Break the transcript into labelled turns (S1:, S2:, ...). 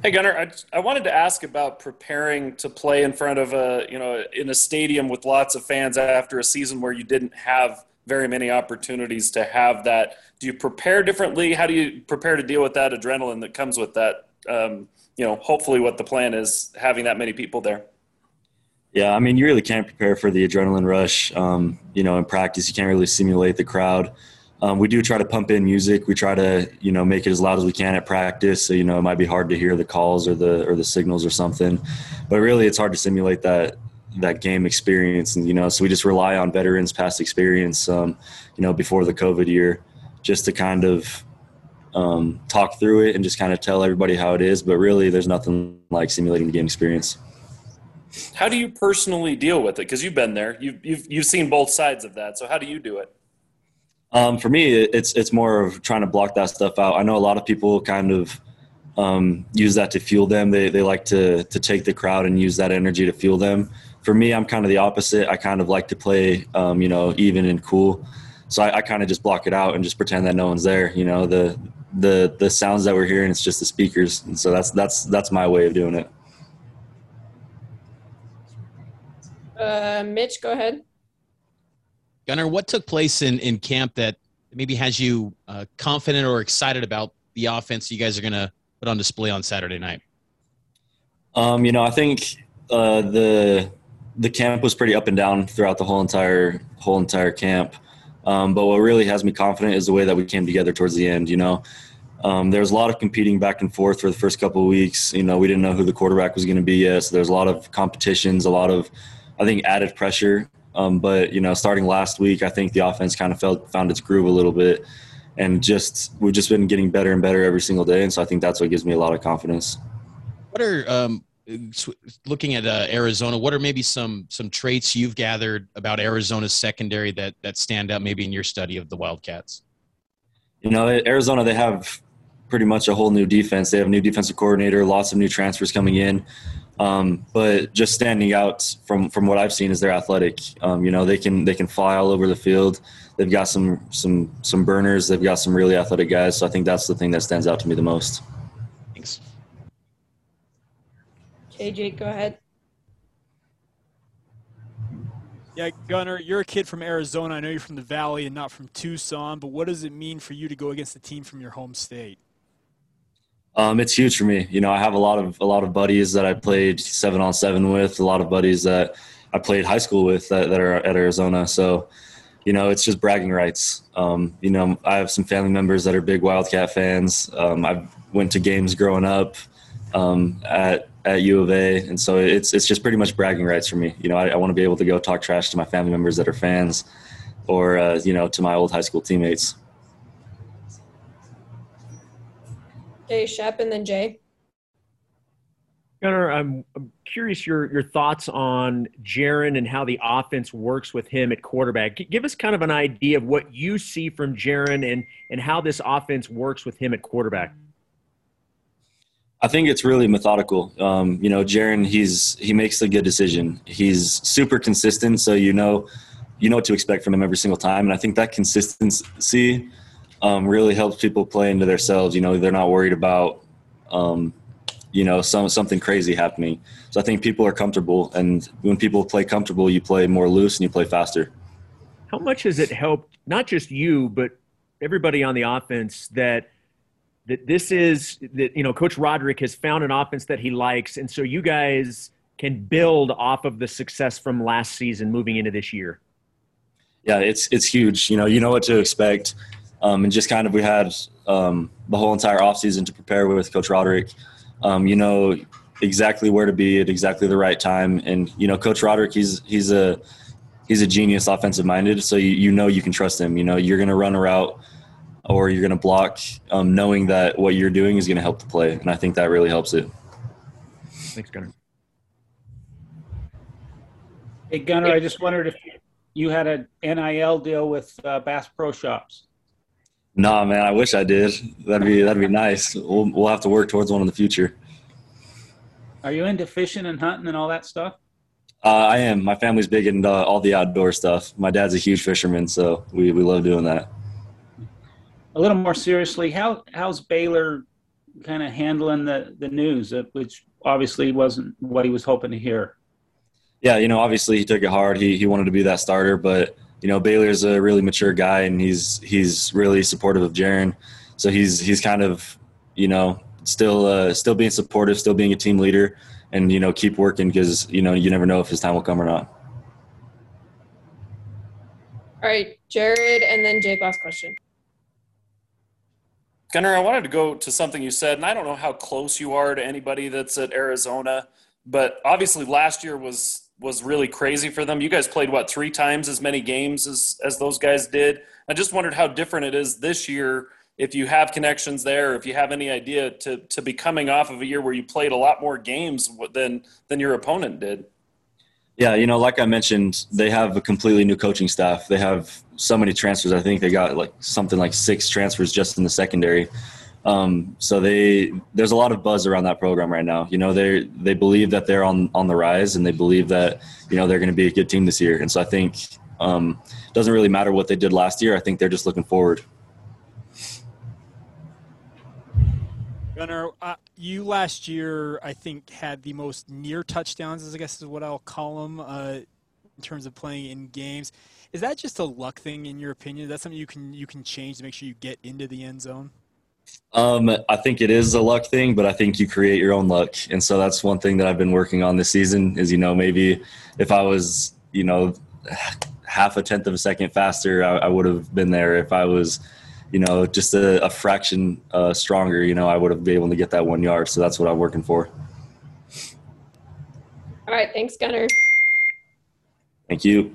S1: Hey Gunnar, I, I wanted to ask about preparing to play in front of a you know in a stadium with lots of fans after a season where you didn't have very many opportunities to have that. Do you prepare differently? How do you prepare to deal with that adrenaline that comes with that? Um, you know, hopefully, what the plan is having that many people there.
S2: Yeah, I mean, you really can't prepare for the adrenaline rush. Um, you know, in practice, you can't really simulate the crowd. Um, we do try to pump in music. We try to, you know, make it as loud as we can at practice. So, you know, it might be hard to hear the calls or the or the signals or something, but really, it's hard to simulate that that game experience. And you know, so we just rely on veterans' past experience. Um, you know, before the COVID year, just to kind of um, talk through it and just kind of tell everybody how it is. But really, there's nothing like simulating the game experience.
S1: How do you personally deal with it? Because you've been there, you've, you've you've seen both sides of that. So how do you do it?
S2: Um, for me, it's it's more of trying to block that stuff out. I know a lot of people kind of um, use that to fuel them. They they like to to take the crowd and use that energy to fuel them. For me, I'm kind of the opposite. I kind of like to play, um, you know, even and cool. So I, I kind of just block it out and just pretend that no one's there. You know, the the the sounds that we're hearing, it's just the speakers. And so that's that's that's my way of doing it.
S3: Uh, Mitch, go ahead.
S4: Gunnar, what took place in, in camp that maybe has you uh, confident or excited about the offense you guys are going to put on display on Saturday night?
S2: Um, you know, I think uh, the the camp was pretty up and down throughout the whole entire whole entire camp. Um, but what really has me confident is the way that we came together towards the end. You know, um, there was a lot of competing back and forth for the first couple of weeks. You know, we didn't know who the quarterback was going to be yet, so there's a lot of competitions, a lot of, I think, added pressure um, but you know, starting last week, I think the offense kind of felt found its groove a little bit, and just we've just been getting better and better every single day. And so I think that's what gives me a lot of confidence.
S4: What are um, looking at uh, Arizona? What are maybe some some traits you've gathered about Arizona's secondary that that stand out maybe in your study of the Wildcats?
S2: You know, Arizona they have pretty much a whole new defense. They have a new defensive coordinator, lots of new transfers coming in. Um, but just standing out from from what I've seen is they're athletic. Um, you know, they can they can fly all over the field. They've got some some some burners. They've got some really athletic guys. So I think that's the thing that stands out to me the most.
S4: Thanks.
S3: KJ, go ahead.
S5: Yeah, Gunnar, you're a kid from Arizona. I know you're from the Valley and not from Tucson, but what does it mean for you to go against a team from your home state?
S2: Um, it's huge for me. You know, I have a lot of a lot of buddies that I played seven on seven with. A lot of buddies that I played high school with that, that are at Arizona. So, you know, it's just bragging rights. Um, you know, I have some family members that are big Wildcat fans. Um, I went to games growing up um, at at U of A, and so it's it's just pretty much bragging rights for me. You know, I, I want to be able to go talk trash to my family members that are fans, or uh, you know, to my old high school teammates.
S3: Jay Shep and then Jay.
S6: Gunnar, I'm, I'm curious your your thoughts on Jaren and how the offense works with him at quarterback. Give us kind of an idea of what you see from Jaren and and how this offense works with him at quarterback.
S2: I think it's really methodical. Um, you know, Jaren, he's he makes a good decision. He's super consistent, so you know you know what to expect from him every single time. And I think that consistency um, really helps people play into themselves. You know, they're not worried about, um, you know, some something crazy happening. So I think people are comfortable, and when people play comfortable, you play more loose and you play faster.
S6: How much has it helped not just you, but everybody on the offense that that this is that you know Coach Roderick has found an offense that he likes, and so you guys can build off of the success from last season moving into this year.
S2: Yeah, it's it's huge. You know, you know what to expect. Um, and just kind of we had um, the whole entire offseason to prepare with Coach Roderick. Um, you know exactly where to be at exactly the right time, and you know Coach Roderick, he's he's a he's a genius, offensive minded. So you, you know you can trust him. You know you're going to run a route or you're going to block, um, knowing that what you're doing is going to help the play, and I think that really helps it.
S6: Thanks, Gunnar.
S7: Hey Gunnar, I just wondered if you had an NIL deal with uh, Bass Pro Shops.
S2: Nah, man, I wish I did. That'd be that'd be nice. We'll we'll have to work towards one in the future.
S7: Are you into fishing and hunting and all that stuff?
S2: Uh, I am. My family's big into uh, all the outdoor stuff. My dad's a huge fisherman, so we, we love doing that.
S7: A little more seriously, how how's Baylor kind of handling the, the news, uh, which obviously wasn't what he was hoping to hear?
S2: Yeah, you know, obviously he took it hard. He he wanted to be that starter, but you know, Baylor's a really mature guy, and he's he's really supportive of Jaren. So he's he's kind of you know still uh, still being supportive, still being a team leader, and you know keep working because you know you never know if his time will come or not.
S3: All right, Jared, and then Jake. Last question.
S1: Gunnar, I wanted to go to something you said, and I don't know how close you are to anybody that's at Arizona, but obviously last year was was really crazy for them. You guys played what three times as many games as as those guys did. I just wondered how different it is this year. If you have connections there, if you have any idea to to be coming off of a year where you played a lot more games than than your opponent did.
S2: Yeah, you know, like I mentioned, they have a completely new coaching staff. They have so many transfers. I think they got like something like six transfers just in the secondary. Um, so they there's a lot of buzz around that program right now. You know, they they believe that they're on on the rise, and they believe that you know they're going to be a good team this year. And so I think um, it doesn't really matter what they did last year. I think they're just looking forward.
S5: Gunnar, uh, you last year, I think, had the most near touchdowns, as I guess is what I'll call them, uh, in terms of playing in games. Is that just a luck thing, in your opinion? Is that something you can you can change to make sure you get into the end zone?
S2: Um, I think it is a luck thing, but I think you create your own luck, and so that's one thing that I've been working on this season. Is you know maybe if I was you know half a tenth of a second faster, I, I would have been there. If I was you know just a, a fraction uh, stronger, you know I would have been able to get that one yard. So that's what I'm working for.
S3: All right, thanks, Gunnar.
S2: Thank you.